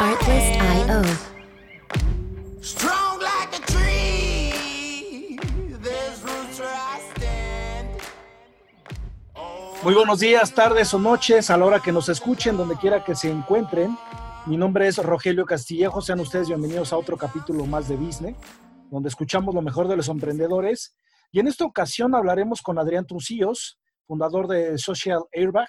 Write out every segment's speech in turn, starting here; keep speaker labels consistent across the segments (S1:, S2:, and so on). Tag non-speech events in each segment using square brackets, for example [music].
S1: Artlist.io.
S2: Strong like a tree. There's roots where I stand.
S3: Muy buenos días, tardes o noches, a la hora que nos escuchen, donde quiera que se encuentren. Mi nombre es Rogelio Castillejo, sean ustedes bienvenidos a otro capítulo más de Business, donde escuchamos lo mejor de los emprendedores. Y en esta ocasión hablaremos con Adrián Trucillos, fundador de Social Airbag.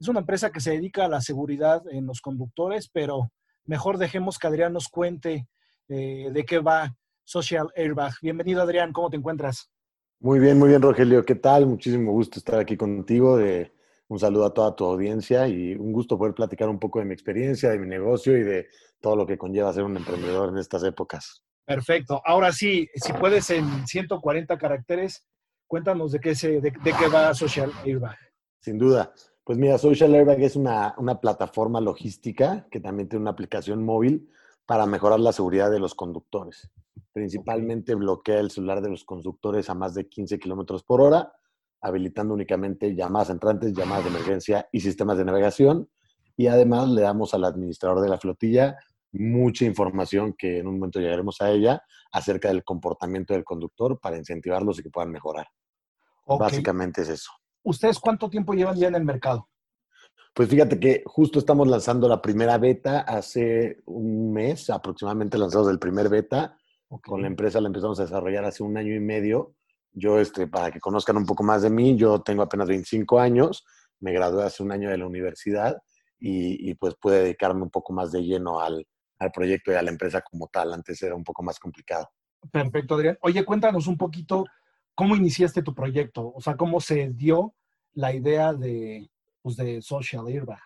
S3: Es una empresa que se dedica a la seguridad en los conductores, pero mejor dejemos que Adrián nos cuente eh, de qué va Social Airbag. Bienvenido Adrián, ¿cómo te encuentras?
S4: Muy bien, muy bien, Rogelio. ¿Qué tal? Muchísimo gusto estar aquí contigo. De, un saludo a toda tu audiencia y un gusto poder platicar un poco de mi experiencia, de mi negocio y de todo lo que conlleva ser un emprendedor en estas épocas.
S3: Perfecto. Ahora sí, si puedes en 140 caracteres, cuéntanos de qué, se, de, de qué va Social Airbag.
S4: Sin duda. Pues mira, Social Airbag es una, una, plataforma logística que también tiene una aplicación móvil para mejorar la seguridad de los conductores. Principalmente bloquea el celular de los conductores a más de 15 kilómetros por hora, habilitando únicamente llamadas entrantes, llamadas de emergencia y sistemas de navegación. Y además le damos al administrador de la flotilla mucha información que en un momento llegaremos a ella acerca del comportamiento del conductor para incentivarlos y que puedan mejorar. Okay. Básicamente es eso.
S3: ¿Ustedes cuánto tiempo llevan ya en el mercado?
S4: Pues fíjate que justo estamos lanzando la primera beta hace un mes, aproximadamente lanzamos el primer beta. Okay. Con la empresa la empezamos a desarrollar hace un año y medio. Yo, este, para que conozcan un poco más de mí, yo tengo apenas 25 años, me gradué hace un año de la universidad y, y pues pude dedicarme un poco más de lleno al, al proyecto y a la empresa como tal. Antes era un poco más complicado.
S3: Perfecto, Adrián. Oye, cuéntanos un poquito cómo iniciaste tu proyecto, o sea, cómo se dio la idea de, pues, de Social Airbag.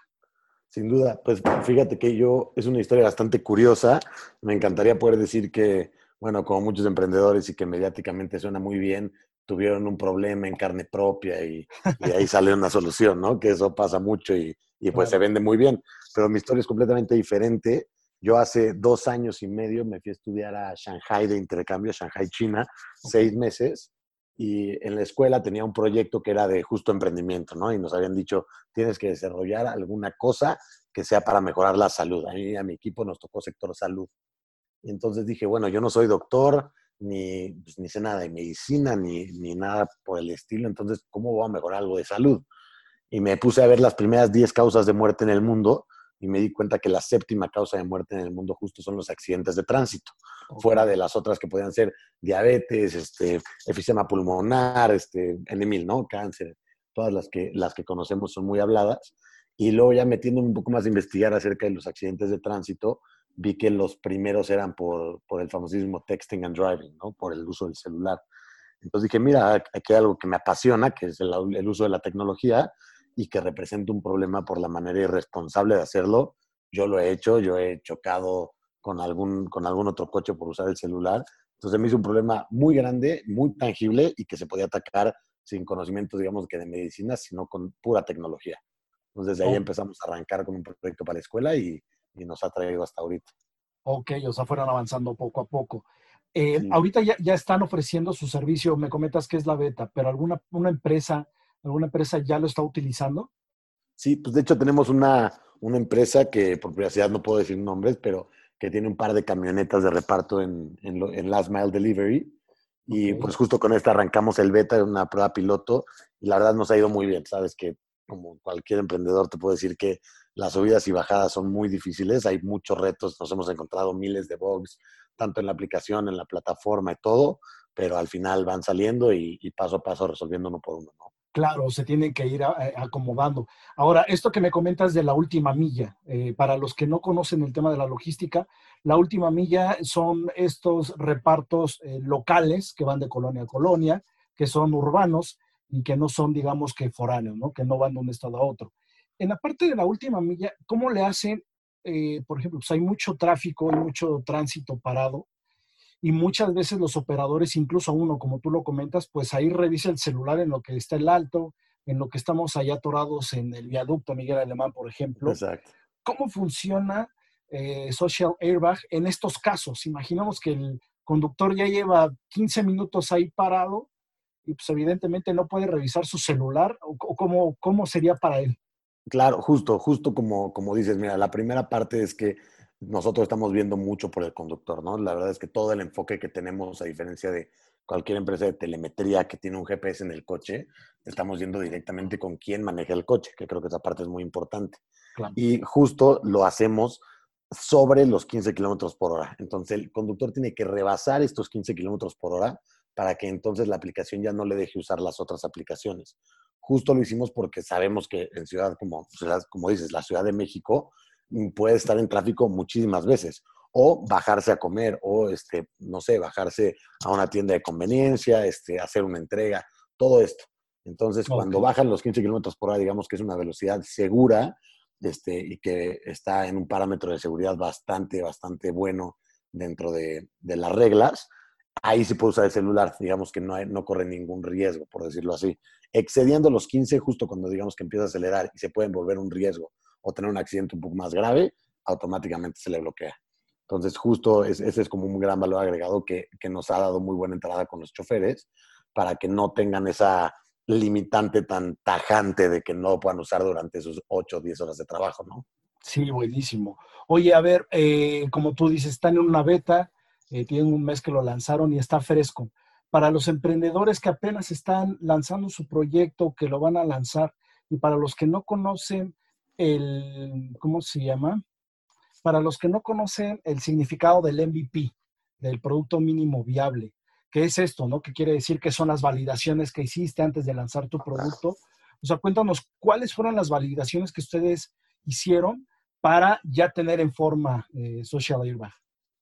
S4: Sin duda, pues fíjate que yo, es una historia bastante curiosa. Me encantaría poder decir que, bueno, como muchos emprendedores y que mediáticamente suena muy bien, tuvieron un problema en carne propia y, y ahí sale una solución, ¿no? Que eso pasa mucho y, y pues claro. se vende muy bien. Pero mi historia es completamente diferente. Yo hace dos años y medio me fui a estudiar a Shanghai de intercambio, Shanghai, China, seis meses y en la escuela tenía un proyecto que era de justo emprendimiento, ¿no? Y nos habían dicho, tienes que desarrollar alguna cosa que sea para mejorar la salud. A mí a mi equipo nos tocó sector salud. Y entonces dije, bueno, yo no soy doctor, ni, pues, ni sé nada de medicina, ni, ni nada por el estilo, entonces, ¿cómo voy a mejorar algo de salud? Y me puse a ver las primeras 10 causas de muerte en el mundo y me di cuenta que la séptima causa de muerte en el mundo justo son los accidentes de tránsito, okay. fuera de las otras que podían ser diabetes, este, efisema pulmonar, este, N1000, ¿no? Cáncer, todas las que, las que conocemos son muy habladas. Y luego ya metiéndome un poco más a investigar acerca de los accidentes de tránsito, vi que los primeros eran por, por el famosísimo texting and driving, ¿no? Por el uso del celular. Entonces dije, mira, aquí hay algo que me apasiona, que es el, el uso de la tecnología, y que representa un problema por la manera irresponsable de hacerlo. Yo lo he hecho, yo he chocado con algún, con algún otro coche por usar el celular. Entonces me hizo un problema muy grande, muy tangible y que se podía atacar sin conocimiento, digamos, que de medicina, sino con pura tecnología. Entonces desde ahí oh. empezamos a arrancar con un proyecto para la escuela y, y, nos ha traído hasta ahorita.
S3: Ok, o sea, fueron avanzando poco a poco. Eh, sí. Ahorita ya, ya, están ofreciendo su servicio, me comentas que es la beta, pero alguna una empresa ¿Alguna empresa ya lo está utilizando?
S4: Sí, pues de hecho tenemos una, una empresa que por privacidad no puedo decir nombres, pero que tiene un par de camionetas de reparto en, en, lo, en Last Mile Delivery. Y okay. pues justo con esta arrancamos el beta de una prueba piloto y la verdad nos ha ido muy bien. Sabes que como cualquier emprendedor te puedo decir que las subidas y bajadas son muy difíciles, hay muchos retos, nos hemos encontrado miles de bugs, tanto en la aplicación, en la plataforma y todo, pero al final van saliendo y, y paso a paso resolviendo uno por uno. ¿no?
S3: Claro, se tienen que ir a, acomodando. Ahora, esto que me comentas de la última milla, eh, para los que no conocen el tema de la logística, la última milla son estos repartos eh, locales que van de colonia a colonia, que son urbanos y que no son, digamos, que foráneos, ¿no? que no van de un estado a otro. En la parte de la última milla, ¿cómo le hacen? Eh, por ejemplo, pues hay mucho tráfico, hay mucho tránsito parado y muchas veces los operadores, incluso uno, como tú lo comentas, pues ahí revisa el celular en lo que está el alto, en lo que estamos allá atorados en el viaducto Miguel Alemán, por ejemplo.
S4: Exacto.
S3: ¿Cómo funciona eh, Social Airbag en estos casos? Imaginamos que el conductor ya lleva 15 minutos ahí parado y pues evidentemente no puede revisar su celular o, o cómo, cómo sería para él.
S4: Claro, justo, justo como, como dices, mira, la primera parte es que nosotros estamos viendo mucho por el conductor, ¿no? La verdad es que todo el enfoque que tenemos, a diferencia de cualquier empresa de telemetría que tiene un GPS en el coche, estamos yendo directamente con quién maneja el coche, que creo que esa parte es muy importante.
S3: Claro.
S4: Y justo lo hacemos sobre los 15 kilómetros por hora. Entonces, el conductor tiene que rebasar estos 15 kilómetros por hora para que entonces la aplicación ya no le deje usar las otras aplicaciones. Justo lo hicimos porque sabemos que en ciudad como, como dices, la Ciudad de México puede estar en tráfico muchísimas veces o bajarse a comer o, este, no sé, bajarse a una tienda de conveniencia, este, hacer una entrega, todo esto. Entonces, cuando bajan los 15 kilómetros por hora, digamos que es una velocidad segura este, y que está en un parámetro de seguridad bastante, bastante bueno dentro de, de las reglas, ahí sí puede usar el celular, digamos que no, hay- no corre ningún riesgo, por decirlo así. Excediendo los 15, justo cuando digamos que empieza a acelerar y se puede envolver un riesgo o tener un accidente un poco más grave, automáticamente se le bloquea. Entonces, justo es- ese es como un gran valor agregado que, que nos ha dado muy buena entrada con los choferes para que no tengan esa limitante tan tajante de que no puedan usar durante sus 8 o 10 horas de trabajo, ¿no?
S3: Sí, buenísimo. Oye, a ver, eh, como tú dices, están en una beta, eh, tienen un mes que lo lanzaron y está fresco. Para los emprendedores que apenas están lanzando su proyecto, que lo van a lanzar, y para los que no conocen el, ¿cómo se llama? Para los que no conocen el significado del MVP, del producto mínimo viable, ¿qué es esto, no? ¿Qué quiere decir que son las validaciones que hiciste antes de lanzar tu producto? O sea, cuéntanos cuáles fueron las validaciones que ustedes hicieron para ya tener en forma eh, Social Airbag.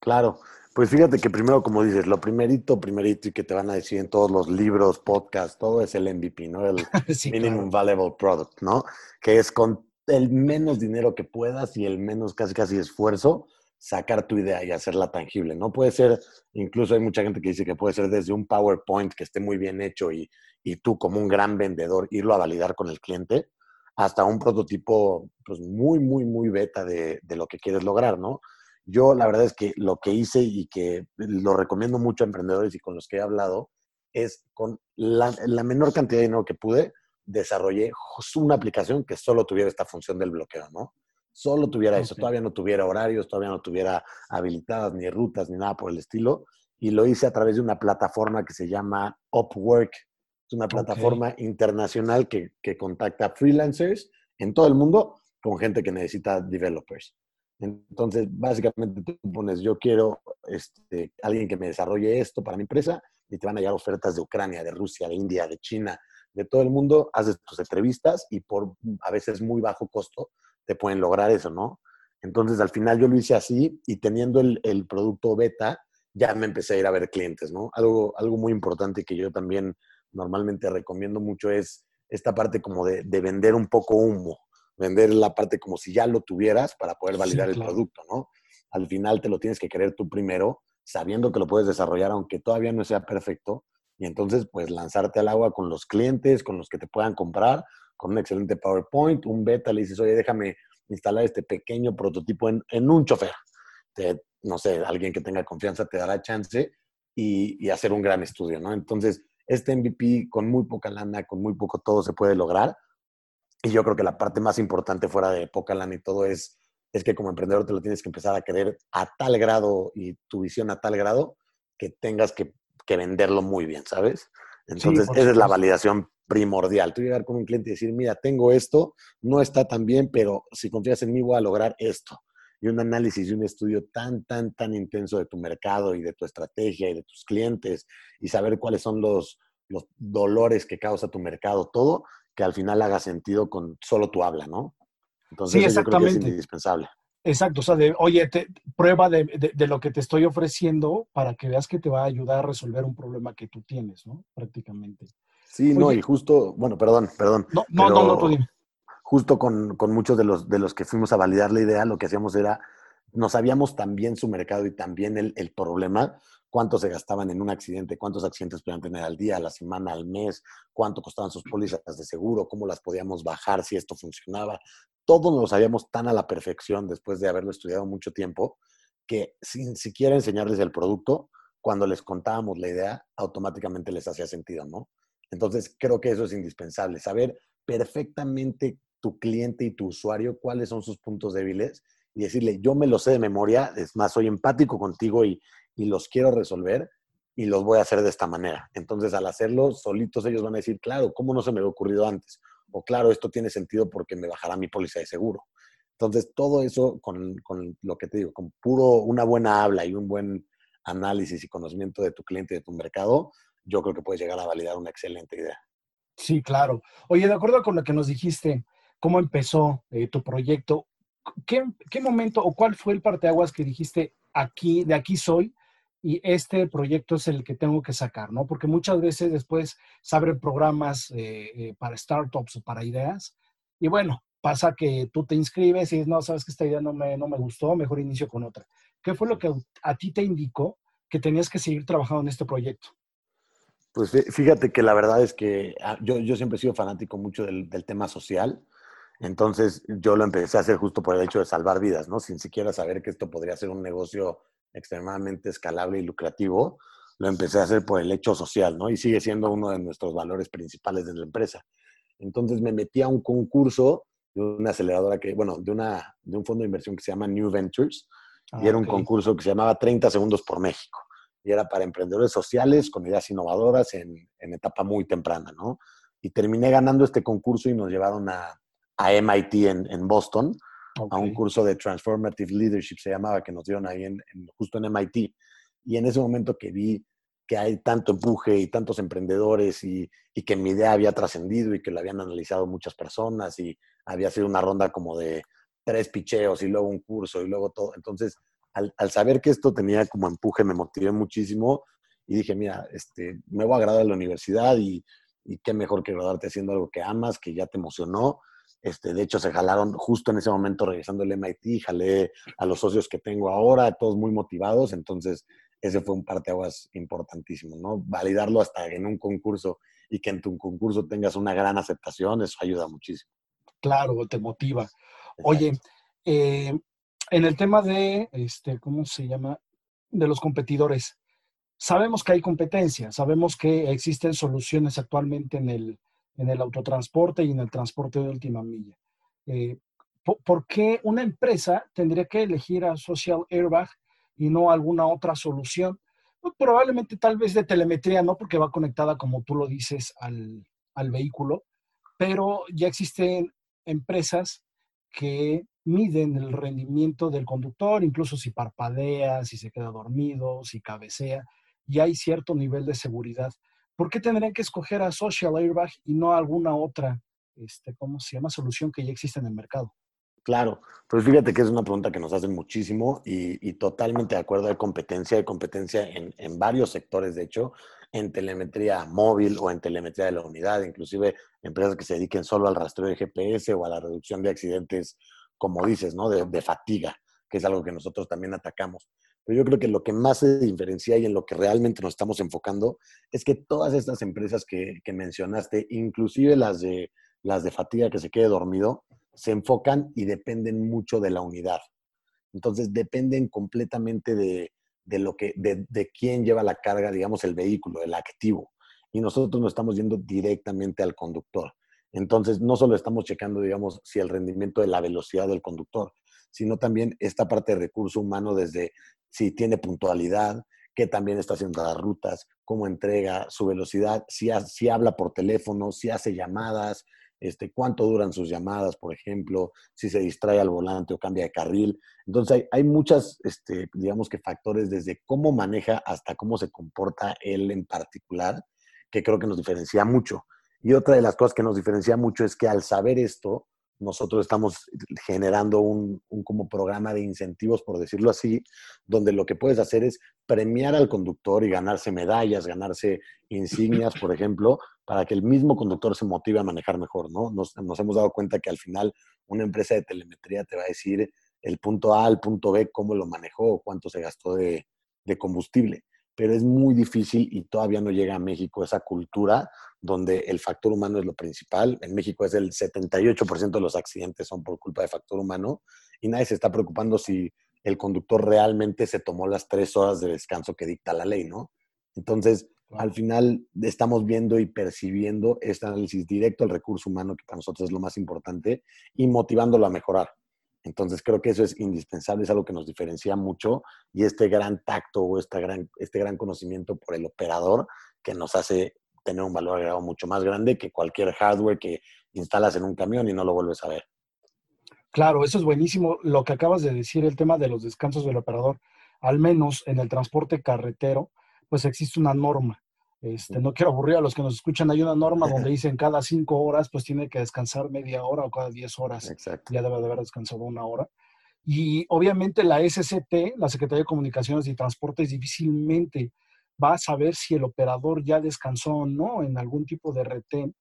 S4: Claro, pues fíjate que primero, como dices, lo primerito, primerito y que te van a decir en todos los libros, podcasts, todo es el MVP, ¿no? El [laughs]
S3: sí,
S4: Minimum
S3: claro.
S4: Valuable Product, ¿no? Que es con el menos dinero que puedas y el menos casi casi esfuerzo, sacar tu idea y hacerla tangible. No puede ser, incluso hay mucha gente que dice que puede ser desde un PowerPoint que esté muy bien hecho y, y tú como un gran vendedor irlo a validar con el cliente, hasta un prototipo pues muy, muy, muy beta de, lo que quieres lograr, ¿no? Yo la verdad es que lo que hice y que lo recomiendo mucho a emprendedores y con los que he hablado es con la menor cantidad de dinero que pude, desarrollé una aplicación que solo tuviera esta función del bloqueo, ¿no? Solo tuviera eso, todavía no tuviera horarios, todavía no tuviera habilitadas ni rutas ni nada por el estilo. Y lo hice a través de una plataforma que se llama Upwork. Es una plataforma internacional que, que contacta freelancers en todo el mundo con gente que necesita developers. Entonces, básicamente tú pones, yo quiero este, alguien que me desarrolle esto para mi empresa y te van a llegar ofertas de Ucrania, de Rusia, de India, de China, de todo el mundo, haces tus entrevistas y por a veces muy bajo costo te pueden lograr eso, ¿no? Entonces, al final yo lo hice así y teniendo el, el producto beta, ya me empecé a ir a ver clientes, ¿no? Algo, algo muy importante que yo también normalmente recomiendo mucho es esta parte como de, de vender un poco humo, vender la parte como si ya lo tuvieras para poder
S3: Sí,
S4: validar el producto, ¿no? Al final te lo tienes que creer tú primero, sabiendo que lo puedes desarrollar aunque todavía no sea perfecto, y entonces pues lanzarte al agua con los clientes, con los que te puedan comprar, con un excelente PowerPoint, un beta, le dices, oye, déjame instalar este pequeño prototipo en, en un chofer. Te- no sé, alguien que tenga confianza te dará chance y, y hacer un gran estudio, ¿no? Entonces, este MVP con muy poca lana, con muy poco todo se puede lograr. Y yo creo que la parte más importante fuera de poca lana y todo es, es que como emprendedor te lo tienes que empezar a querer a tal grado y tu visión a tal grado que tengas que, que venderlo muy bien, ¿sabes? Entonces, esa es la validación primordial. Tú llegar con un cliente y decir, mira, tengo esto, no está tan bien, pero si confías en mí voy a lograr esto. Y un análisis y un estudio tan, tan, tan intenso de tu mercado y de tu estrategia y de tus clientes y saber cuáles son los, los dolores que causa tu mercado, todo, que al final haga sentido con solo tu habla, ¿no? Entonces,
S3: Sí,
S4: yo creo que es indispensable.
S3: Exacto, o sea, de, oye, te- prueba de, de- de lo que te estoy ofreciendo para que veas que te va a ayudar a resolver un problema que tú tienes, ¿no? Prácticamente.
S4: Sí, no,
S3: Oye.
S4: y justo, bueno, perdón, perdón.
S3: No, no, no, no, tú dime.
S4: justo con, con muchos de los, de los que fuimos a validar la idea, lo que hacíamos era, no sabíamos también su mercado y también el, el problema, cuánto se gastaban en un accidente, cuántos accidentes podían tener al día, a la semana, al mes, cuánto costaban sus pólizas de seguro, cómo las podíamos bajar si esto funcionaba. Todo nos lo sabíamos tan a la perfección después de haberlo estudiado mucho tiempo, que sin siquiera enseñarles el producto, cuando les contábamos la idea, automáticamente les hacía sentido, ¿no? Entonces, creo que eso es indispensable, saber perfectamente tu cliente y tu usuario cuáles son sus puntos débiles y decirle, yo me lo sé de memoria, es más, soy empático contigo y, y los quiero resolver y los voy a hacer de esta manera. Entonces, al hacerlo, solitos ellos van a decir, claro, ¿cómo no se me había ocurrido antes? O claro, esto tiene sentido porque me bajará mi póliza de seguro. Entonces, todo eso con, con, lo que te digo, con puro una buena habla y un buen análisis y conocimiento de tu cliente y de tu mercado, yo creo que puedes llegar a validar una excelente idea.
S3: Sí, claro. Oye, de acuerdo con lo que nos dijiste, ¿cómo empezó eh, tu proyecto? ¿Qué, ¿Qué, momento o cuál fue el parteaguas que dijiste aquí, de aquí soy y este proyecto es el que tengo que sacar, ¿no? Porque muchas veces después se abren programas eh, eh, para startups o para ideas y bueno, pasa que tú te inscribes y dices, no, sabes que esta idea no me, no me gustó, mejor inicio con otra. ¿Qué fue lo que a ti te indicó que tenías que seguir trabajando en este proyecto?
S4: Pues fíjate que la verdad es que ah, yo, yo siempre he sido fanático mucho del, del, tema social. Entonces yo lo empecé a hacer justo por el hecho de salvar vidas, ¿no? Sin siquiera saber que esto podría ser un negocio extremadamente escalable y lucrativo, lo empecé a hacer por el hecho social, ¿no? Y sigue siendo uno de nuestros valores principales de la empresa. Entonces me metí a un concurso de una aceleradora que, bueno, de, una, de un fondo de inversión que se llama New Ventures, ah, y era un concurso que se llamaba 30 segundos por México. Y era para emprendedores sociales con ideas innovadoras en, en etapa muy temprana, ¿no? Y terminé ganando este concurso y nos llevaron a, a MIT en, en Boston a un curso de Transformative Leadership, se llamaba, que nos dieron ahí en, justo en MIT. Y en ese momento que vi que hay tanto empuje y tantos emprendedores y, y que mi idea había trascendido y que lo habían analizado muchas personas y había sido una ronda como de tres picheos y luego un curso y luego todo. Entonces, al, al saber que esto tenía como empuje, me motivé muchísimo y dije, mira, este, me voy a graduar la universidad y, y qué mejor que graduarte haciendo algo que amas, que ya te emocionó este, de hecho, se jalaron justo en ese momento regresando el MIT, jalé a los socios que tengo ahora, todos muy motivados. Entonces, ese fue un parteaguas importantísimo, ¿no? Validarlo hasta en un concurso y que en tu concurso tengas una gran aceptación, eso ayuda muchísimo.
S3: Claro, te motiva. Oye, eh, en el tema de, este, ¿cómo se llama? De los competidores. Sabemos que hay competencia, sabemos que existen soluciones actualmente en el, en el autotransporte y en el transporte de última milla. Eh, ¿por, qué una empresa tendría que elegir a Social Airbag y no alguna otra solución? Pues probablemente tal vez de telemetría, no porque va conectada, como tú lo dices, al, al vehículo, pero ya existen empresas que miden el rendimiento del conductor, incluso si parpadea, si se queda dormido, si cabecea, y hay cierto nivel de seguridad. ¿Por qué tendrían que escoger a Social Airbag y no alguna otra, este, ¿cómo se llama? Solución que ya existe en el mercado.
S4: Claro, pues fíjate que es una pregunta que nos hacen muchísimo y, totalmente de acuerdo, hay competencia, hay competencia en, varios sectores, de hecho, en telemetría móvil o en telemetría de la unidad, inclusive empresas que se dediquen solo al rastreo de GPS o a la reducción de accidentes, como dices, ¿no? De fatiga, que es algo que nosotros también atacamos. Pero yo creo que lo que más se diferencia y en lo que realmente nos estamos enfocando es que todas estas empresas que, que mencionaste, inclusive las de, las de fatiga que se quede dormido, se enfocan y dependen mucho de la unidad. Entonces dependen completamente de, de lo que, de, de, quién lleva la carga, digamos, el vehículo, el activo. Y nosotros nos estamos yendo directamente al conductor. Entonces, no solo estamos checando, digamos, si el rendimiento de la velocidad del conductor, sino también esta parte de recurso humano desde si tiene puntualidad, qué también está haciendo las rutas, cómo entrega su velocidad, si, si habla por teléfono, si hace llamadas, este, cuánto duran sus llamadas, por ejemplo, si se distrae al volante o cambia de carril. Entonces hay, hay muchas, este, digamos que factores desde cómo maneja hasta cómo se comporta él en particular, que creo que nos diferencia mucho. Y otra de las cosas que nos diferencia mucho es que al saber esto, nosotros estamos generando un, como programa de incentivos, por decirlo así, donde lo que puedes hacer es premiar al conductor y ganarse medallas, ganarse insignias, por ejemplo, para que el mismo conductor se motive a manejar mejor, ¿no? Nos, hemos dado cuenta que al final una empresa de telemetría te va a decir el punto A al punto B, cómo lo manejó, cuánto se gastó de combustible pero es muy difícil y todavía no llega a México esa cultura donde el factor humano es lo principal. En México es el 78% de los accidentes son por culpa de factor humano y nadie se está preocupando si el conductor realmente se tomó las tres horas de descanso que dicta la ley, ¿no? Entonces, al final estamos viendo y percibiendo este análisis directo al recurso humano, que para nosotros es lo más importante, y motivándolo a mejorar. Entonces creo que eso es indispensable, es algo que nos diferencia mucho y este gran tacto o esta gran, este gran conocimiento por el operador que nos hace tener un valor agregado mucho más grande que cualquier hardware que instalas en un camión y no lo vuelves a ver.
S3: Claro, eso es buenísimo. Lo que acabas de decir, el tema de los descansos del operador, al menos en el transporte carretero, pues existe una norma. Este, no quiero aburrir a los que nos escuchan, hay una norma donde [laughs] dicen cada cinco horas pues tiene que descansar media hora o cada diez horas
S4: Exacto.
S3: ya debe de haber descansado una hora. Y obviamente la SCT, la Secretaría de Comunicaciones y Transportes, difícilmente va a saber si el operador ya descansó o no en algún tipo de retén.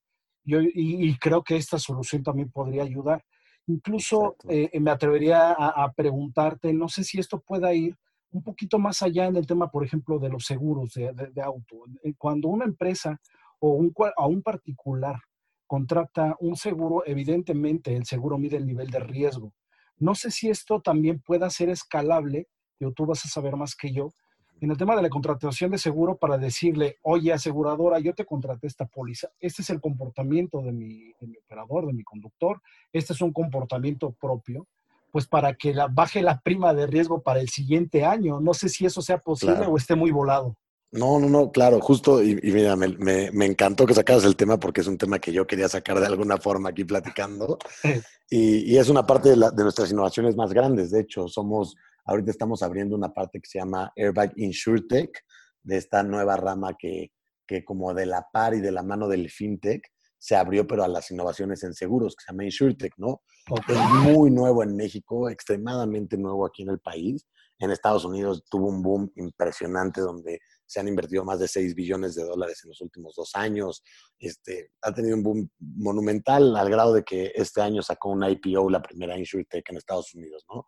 S3: Yo, y, y creo que esta solución también podría ayudar. Incluso eh, me atrevería a, a preguntarte, no sé si esto pueda ir un poquito más allá en el tema, por ejemplo, de los seguros de, auto. Eh, Cuando una empresa o un, a un particular contrata un seguro, evidentemente el seguro mide el nivel de riesgo. No sé si esto también pueda ser escalable, pero tú vas a saber más que yo, en el tema de la contratación de seguro para decirle, oye, aseguradora, yo te contraté esta póliza, este es el comportamiento de mi, de mi operador, de mi conductor, este es un comportamiento propio, pues para que la, baje la prima de riesgo para el siguiente año. No sé si eso sea posible
S4: Claro.
S3: o esté muy volado.
S4: No, no, no, claro, justo, y, y mira, me, me- me encantó que sacaras el tema porque es un tema que yo quería sacar de alguna forma aquí platicando. Y, y es una parte de, la- de nuestras innovaciones más grandes. De hecho, somos, ahorita estamos abriendo una parte que se llama Airbag InsurTech, de esta nueva rama que, que como de la par y de la mano del FinTech se abrió, pero a las innovaciones en seguros, que se llama InsurTech, ¿no? Es muy nuevo en México, extremadamente nuevo aquí en el país. En Estados Unidos tuvo un boom impresionante donde se han invertido más de 6 billones de dólares en los últimos dos años. Este, ha tenido un boom monumental al grado de que este año sacó una IPO, la primera InsurTech en Estados Unidos, ¿no?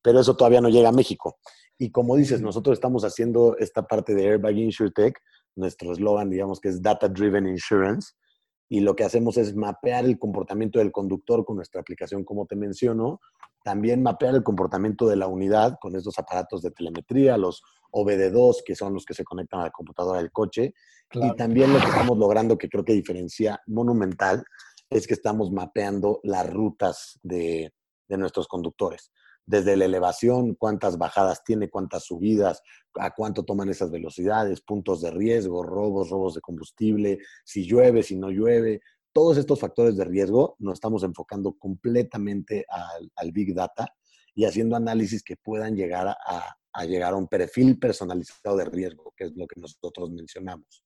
S4: Pero eso todavía no llega a México. Y como dices, nosotros estamos haciendo esta parte de Airbag InsurTech, nuestro eslogan, digamos que es Data Driven Insurance, y lo que hacemos es mapear el comportamiento del conductor con nuestra aplicación, como te menciono, también mapear el comportamiento de la unidad con estos aparatos de telemetría, los OBD2, que son los que se conectan a la computadora del coche,
S3: Claro.
S4: y también lo que estamos logrando, que creo que diferencia monumental, es que estamos mapeando las rutas de, de nuestros conductores. Desde la elevación, cuántas bajadas tiene, cuántas subidas, a cuánto toman esas velocidades, puntos de riesgo, robos, robos de combustible, si llueve, si no llueve. Todos estos factores de riesgo nos estamos enfocando completamente al, Big Data y haciendo análisis que puedan llegar a, llegar a un perfil personalizado de riesgo, que es lo que nosotros mencionamos.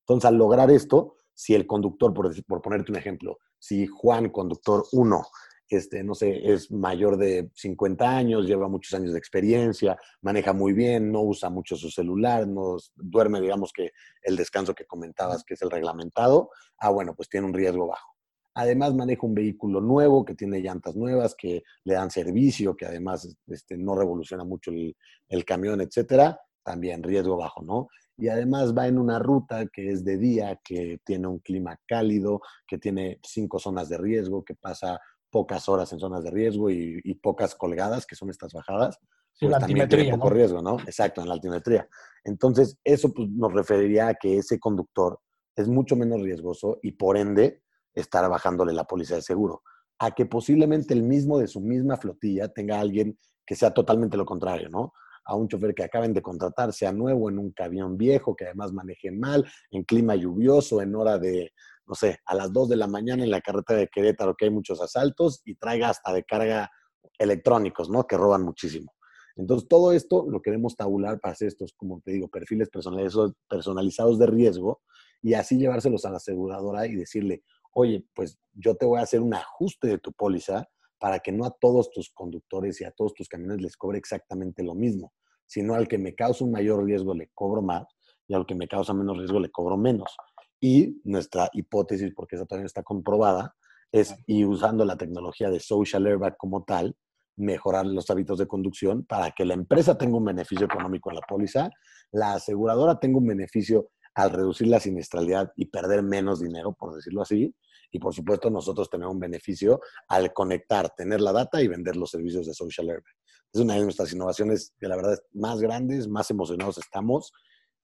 S4: Entonces, al lograr esto, si el conductor, por, por ponerte un ejemplo, si Juan, conductor 1, este, no sé, es mayor de 50 años, lleva muchos años de experiencia, maneja muy bien, no usa mucho su celular, no duerme, digamos que el descanso que comentabas, que es el reglamentado, ah, bueno, pues tiene un riesgo bajo. Además, maneja un vehículo nuevo que tiene llantas nuevas, que le dan servicio, que además este, no revoluciona mucho el, el camión, etcétera, también riesgo bajo, ¿no? Y además va en una ruta que es de día, que tiene un clima cálido, que tiene cinco zonas de riesgo, que pasa pocas horas en zonas de riesgo y, y pocas colgadas, que son estas bajadas,
S3: Sí,
S4: pues
S3: la
S4: también tiene poco
S3: ¿no?
S4: riesgo, ¿no? Exacto, en la altimetría. Entonces, eso pues, nos referiría a que ese conductor es mucho menos riesgoso y por ende estará bajándole la póliza de seguro. A que posiblemente el mismo de su misma flotilla tenga alguien que sea totalmente lo contrario, ¿no? A un chofer que acaben de contratar, sea nuevo en un camión viejo, que además maneje mal, en clima lluvioso, en hora de, no sé, a las 2 de la mañana en la carretera de Querétaro, que hay muchos asaltos, y traiga hasta de carga electrónicos, ¿no? Que roban muchísimo. Entonces, todo esto lo queremos tabular para hacer estos, como te digo, perfiles personalizados, personalizados de riesgo y así llevárselos a la aseguradora y decirle, oye, pues yo te voy a hacer un ajuste de tu póliza para que no a todos tus conductores y a todos tus camiones les cobre exactamente lo mismo, sino al que me causa un mayor riesgo le cobro más y al que me causa menos riesgo le cobro menos. Y nuestra hipótesis, porque esa todavía está comprobada, es, y usando la tecnología de social airbag como tal, mejorar los hábitos de conducción para que la empresa tenga un beneficio económico en la póliza, la aseguradora tenga un beneficio al reducir la siniestralidad y perder menos dinero, por decirlo así, y por supuesto nosotros tenemos un beneficio al conectar, tener la data y vender los servicios de Social Airbag. Es una de nuestras innovaciones que la verdad es más grandes, más emocionados estamos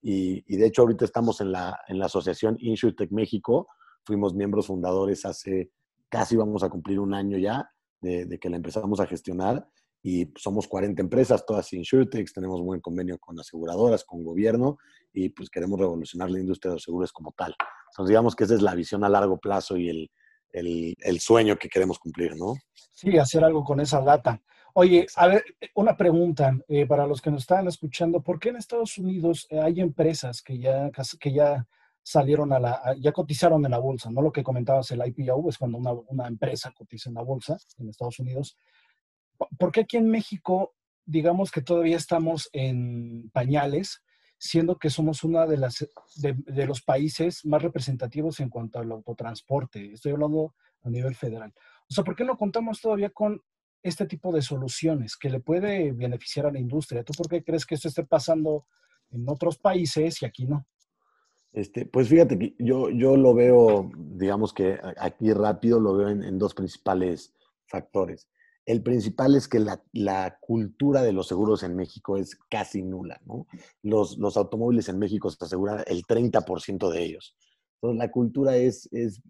S4: Y, y de hecho ahorita estamos en la, en la asociación InsurTech México, fuimos miembros fundadores hace casi vamos a cumplir un año ya de, de que la empezamos a gestionar y somos 40 empresas, todas InsurTech, tenemos buen convenio con aseguradoras, con gobierno y pues queremos revolucionar la industria de los seguros como tal. Entonces digamos que esa es la visión a largo plazo y el, el, el sueño que queremos cumplir, ¿no?
S3: Sí, hacer algo con esa data. Oye, a ver, una pregunta eh, para los que nos están escuchando. ¿Por qué en Estados Unidos eh, hay empresas que ya, que ya salieron a la, ya cotizaron en la bolsa? No lo que comentabas, el IPO es cuando una, una empresa cotiza en la bolsa en Estados Unidos. ¿Por- ¿Por qué aquí en México, digamos que todavía estamos en pañales, siendo que somos uno de, las, de, de los países más representativos en cuanto al autotransporte? Estoy hablando a nivel federal. O sea, ¿por qué no contamos todavía con este tipo de soluciones que le puede beneficiar a la industria? ¿Tú por qué crees que esto esté pasando en otros países y aquí no?
S4: Este, pues fíjate que yo, yo lo veo, digamos que aquí rápido lo veo en, en dos principales factores. El principal es que la, la cultura de los seguros en México es casi nula, ¿no? Los, los automóviles en México se aseguran el 30% de ellos. Entonces, la cultura es, es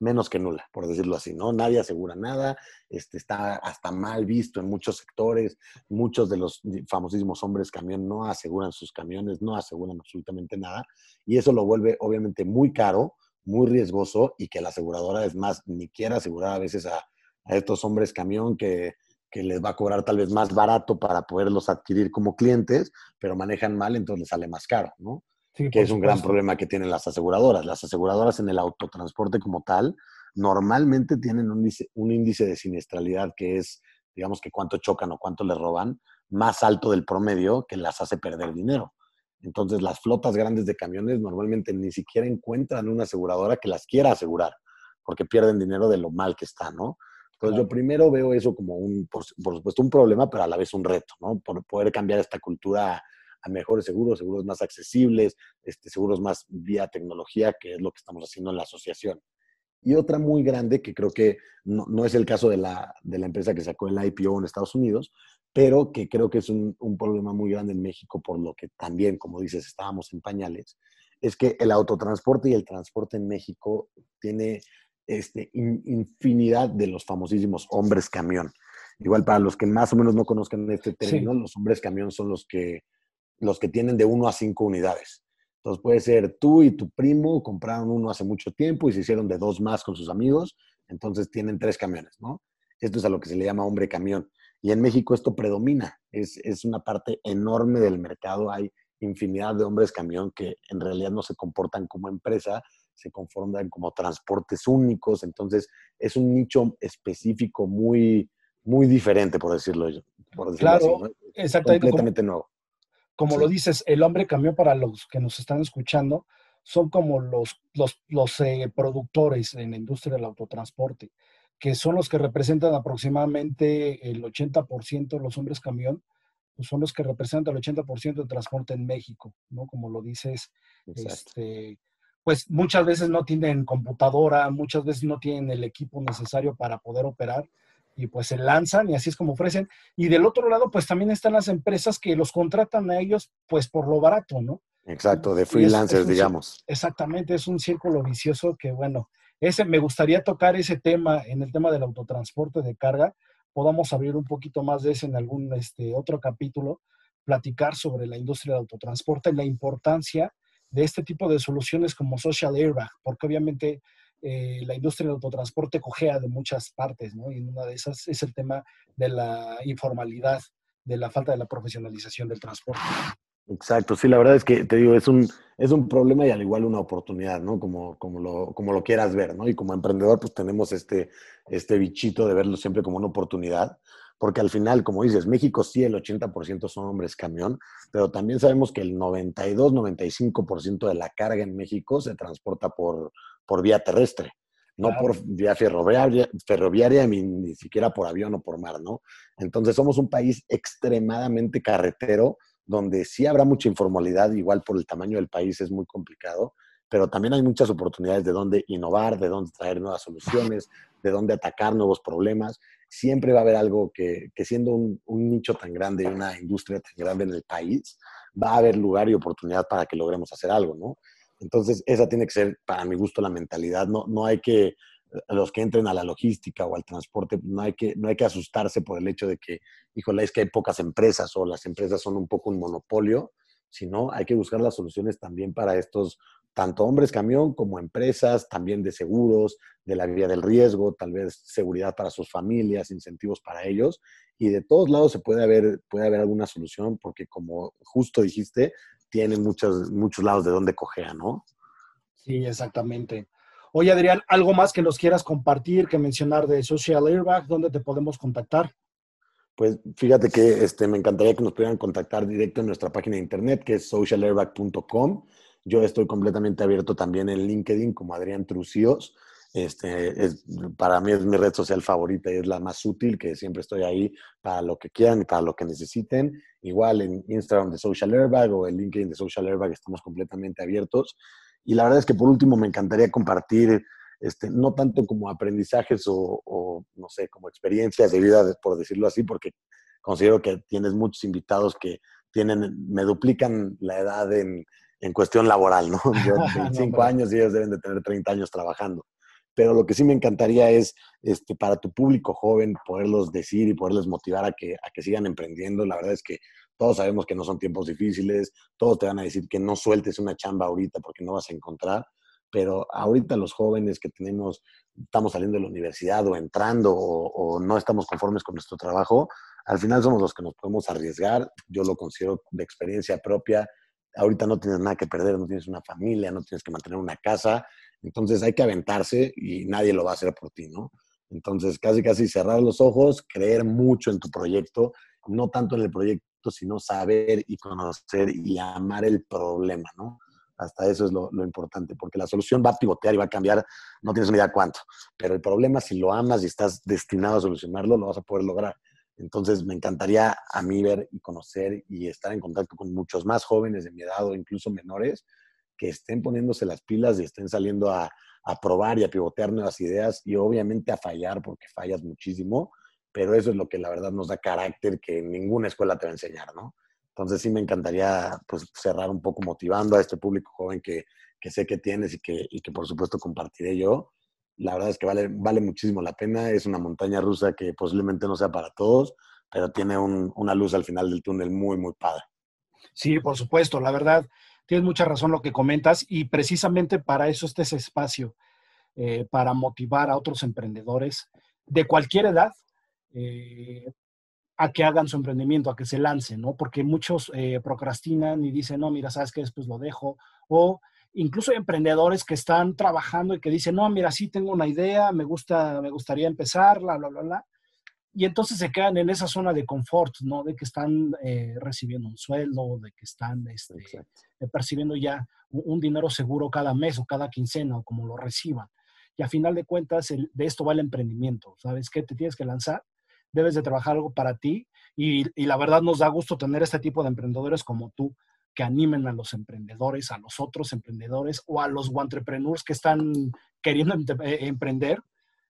S4: menos que nula, por decirlo así, ¿no? Nadie asegura nada, este, está hasta mal visto en muchos sectores. Muchos de los famosísimos hombres camión no aseguran sus camiones, no aseguran absolutamente nada y eso lo vuelve obviamente muy caro, muy riesgoso y que la aseguradora es más, ni quiere asegurar a veces a, a estos hombres camión que, que les va a cobrar tal vez más barato para poderlos adquirir como clientes, pero manejan mal, entonces les sale más caro, ¿no?
S3: Sí,
S4: que es un gran problema que tienen las aseguradoras. Las aseguradoras en el autotransporte como tal normalmente tienen un índice, un índice de siniestralidad que es, digamos que cuánto chocan o cuánto les roban, más alto del promedio que las hace perder dinero. Entonces las flotas grandes de camiones normalmente ni siquiera encuentran una aseguradora que las quiera asegurar, porque pierden dinero de lo mal que está, ¿no? Entonces yo
S3: Claro.
S4: primero veo eso como un, por, por supuesto, un problema, pero a la vez un reto, ¿no? Por poder cambiar esta cultura a mejores seguros, seguros más accesibles, este, seguros más vía tecnología, que es lo que estamos haciendo en la asociación. Y otra muy grande, que creo que no, no es el caso de la, de la empresa que sacó el IPO en Estados Unidos, pero que creo que es un, un problema muy grande en México, por lo que también, como dices, estábamos en pañales, es que el autotransporte y el transporte en México tiene este, in- infinidad de los famosísimos hombres camión. Igual para los que más o menos no conozcan este término, los hombres camión son los que, los que tienen de uno a cinco unidades. Entonces puede ser tú y tu primo compraron uno hace mucho tiempo y se hicieron de dos más con sus amigos, entonces tienen tres camiones, ¿no? Esto es a lo que se le llama hombre camión. Y en México esto predomina, es, es una parte enorme del mercado, hay infinidad de hombres camión que en realidad no se comportan como empresa, se conforman como transportes únicos, entonces es un nicho específico muy, muy diferente, por decirlo, yo- por decirlo
S3: Claro,
S4: así, ¿no?
S3: Exactamente. Como,
S4: completamente nuevo.
S3: Como
S4: Sí.
S3: lo dices, el hombre camión para los que nos están escuchando son como los, los, los eh, productores en la industria del autotransporte, que son los que representan aproximadamente el 80% de los hombres camión, pues son los que representan el 80% del transporte en México, ¿no? Como lo dices,
S4: Exacto.
S3: este, pues muchas veces no tienen computadora, muchas veces no tienen el equipo necesario para poder operar y pues se lanzan y así es como ofrecen. Y del otro lado, pues también están las empresas que los contratan a ellos pues por lo barato, ¿no?
S4: Exacto, de
S3: es-
S4: freelancers,
S3: es un-
S4: digamos.
S3: Exactamente, es un círculo vicioso que bueno, ese me gustaría tocar ese tema en el tema del autotransporte de carga, podamos abrir un poquito más de ese en algún este, otro capítulo, platicar sobre la industria del autotransporte, la importancia de este tipo de soluciones como Social Airbag, porque obviamente eh, la industria del autotransporte cojea de muchas partes, ¿no? Y una de esas es el tema de la informalidad, de la falta de la profesionalización del transporte.
S4: Exacto, sí, la verdad es que te digo, es un, es un problema y al igual una oportunidad, ¿no? Como, como, lo, como lo quieras ver, ¿no? Y como emprendedor, pues tenemos este, este bichito de verlo siempre como una oportunidad, porque al final, como dices, México sí, el 80% son hombres camión, pero también sabemos que el 92-95% de la carga en México se transporta por, por vía terrestre, no
S3: Claro.
S4: por vía ferroviaria, ferroviaria ni, ni siquiera por avión o por mar, ¿no? Entonces somos un país extremadamente carretero, donde sí habrá mucha informalidad, igual por el tamaño del país es muy complicado, pero también hay muchas oportunidades de dónde innovar, de dónde traer nuevas soluciones, [laughs] de dónde atacar nuevos problemas. Siempre va a haber algo que, que siendo un, un nicho tan grande y una industria tan grande en el país, va a haber lugar y oportunidad para que logremos hacer algo, ¿no? Entonces, esa tiene que ser, para mi gusto, la mentalidad. No, no hay que, los que entren a la logística o al transporte, no hay, que, no hay que asustarse por el hecho de que, híjole, es que hay pocas empresas o las empresas son un poco un monopolio, sino hay que buscar las soluciones también para estos, tanto hombres camión como empresas, también de seguros, de la vía del riesgo, tal vez seguridad para sus familias, incentivos para ellos. Y de todos lados se puede haber, puede haber alguna solución porque como justo dijiste, tienen muchos, muchos lados de donde coger, ¿no?
S3: Sí, exactamente. Oye, Adrián, ¿algo más que nos quieras compartir, que mencionar de Social Airbag? ¿Dónde te podemos contactar?
S4: Pues fíjate que este, me encantaría que nos pudieran contactar directo en nuestra página de internet, que es socialairbag.com. Yo estoy completamente abierto también en LinkedIn como Adrián Trucíos. Este, es, para mí es mi red social favorita y es la más útil, que siempre estoy ahí para lo que quieran y para lo que necesiten. Igual en Instagram de Social Airbag o en LinkedIn de Social Airbag estamos completamente abiertos. Y la verdad es que por último me encantaría compartir, este, no tanto como aprendizajes o, o, no sé, como experiencias de vida, por decirlo así, porque considero que tienes muchos invitados que tienen, me duplican la edad en, en cuestión laboral, ¿no? [laughs] Yo 25 años y ellos deben de tener 30 años trabajando. Pero lo que sí me encantaría es, este, para tu público joven, poderlos decir y poderles motivar a que, a que sigan emprendiendo. La verdad es que todos sabemos que no son tiempos difíciles, todos te van a decir que no sueltes una chamba ahorita porque no vas a encontrar, pero ahorita los jóvenes que tenemos, estamos saliendo de la universidad o entrando o, o, no estamos conformes con nuestro trabajo, al final somos los que nos podemos arriesgar. Yo lo considero de experiencia propia. Ahorita no tienes nada que perder, no tienes una familia, no tienes que mantener una casa, entonces hay que aventarse y nadie lo va a hacer por ti, ¿no? Entonces, casi, casi cerrar los ojos, creer mucho en tu proyecto, no tanto en el proyecto, sino saber y conocer y amar el problema, ¿no? Hasta eso es lo, importante, porque la solución va a pivotear y va a cambiar, no tienes ni idea cuánto, pero el problema, si lo amas y estás destinado a solucionarlo, lo vas a poder lograr. Entonces, me encantaría a mí ver y conocer y estar en contacto con muchos más jóvenes de mi edad o incluso menores que estén poniéndose las pilas y estén saliendo a, a probar y a pivotear nuevas ideas y obviamente a fallar, porque fallas muchísimo, pero eso es lo que la verdad nos da carácter que ninguna escuela te va a enseñar, ¿no? Entonces sí me encantaría pues, cerrar un poco motivando a este público joven que, sé que tienes y que por supuesto compartiré yo. La verdad es que vale, vale muchísimo la pena, es una montaña rusa que posiblemente no sea para todos, pero tiene un, una luz al final del túnel muy, muy padre.
S3: Sí, por supuesto, la verdad, tienes mucha razón lo que comentas y precisamente para eso está ese espacio, eh, para motivar a otros emprendedores de cualquier edad eh, a que hagan su emprendimiento, a que se lancen, ¿no? Porque muchos eh, procrastinan y dicen, no, mira, sabes que después lo dejo. O incluso hay emprendedores que están trabajando y que dicen, no, mira, sí tengo una idea, me gusta, me gustaría empezar, bla, bla, bla, bla y entonces se quedan en esa zona de confort, ¿no? De que están eh, recibiendo un sueldo, de que están este, eh, percibiendo ya un, un, dinero seguro cada mes o cada quincena o como lo reciban. Y a final de cuentas, el, de esto va el emprendimiento. ¿Sabes qué? Te tienes que lanzar, debes de trabajar algo para ti y, y la verdad nos da gusto tener este tipo de emprendedores como tú que animen a los emprendedores, a los otros emprendedores o a los entrepreneurs que están queriendo em emprender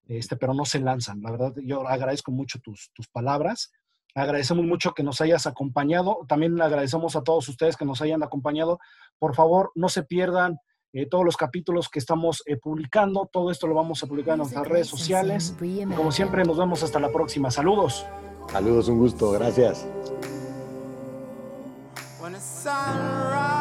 S3: este, pero no se lanzan. La verdad, yo agradezco mucho tus, tus palabras. Agradecemos mucho que nos hayas acompañado. También agradecemos a todos ustedes que nos hayan acompañado. Por favor, no se pierdan eh, todos los capítulos que estamos eh, publicando. Todo esto lo vamos a publicar en nuestras redes sociales. Como siempre, nos vemos hasta la próxima. Saludos.
S4: Saludos, un gusto. Gracias. when the sun rises.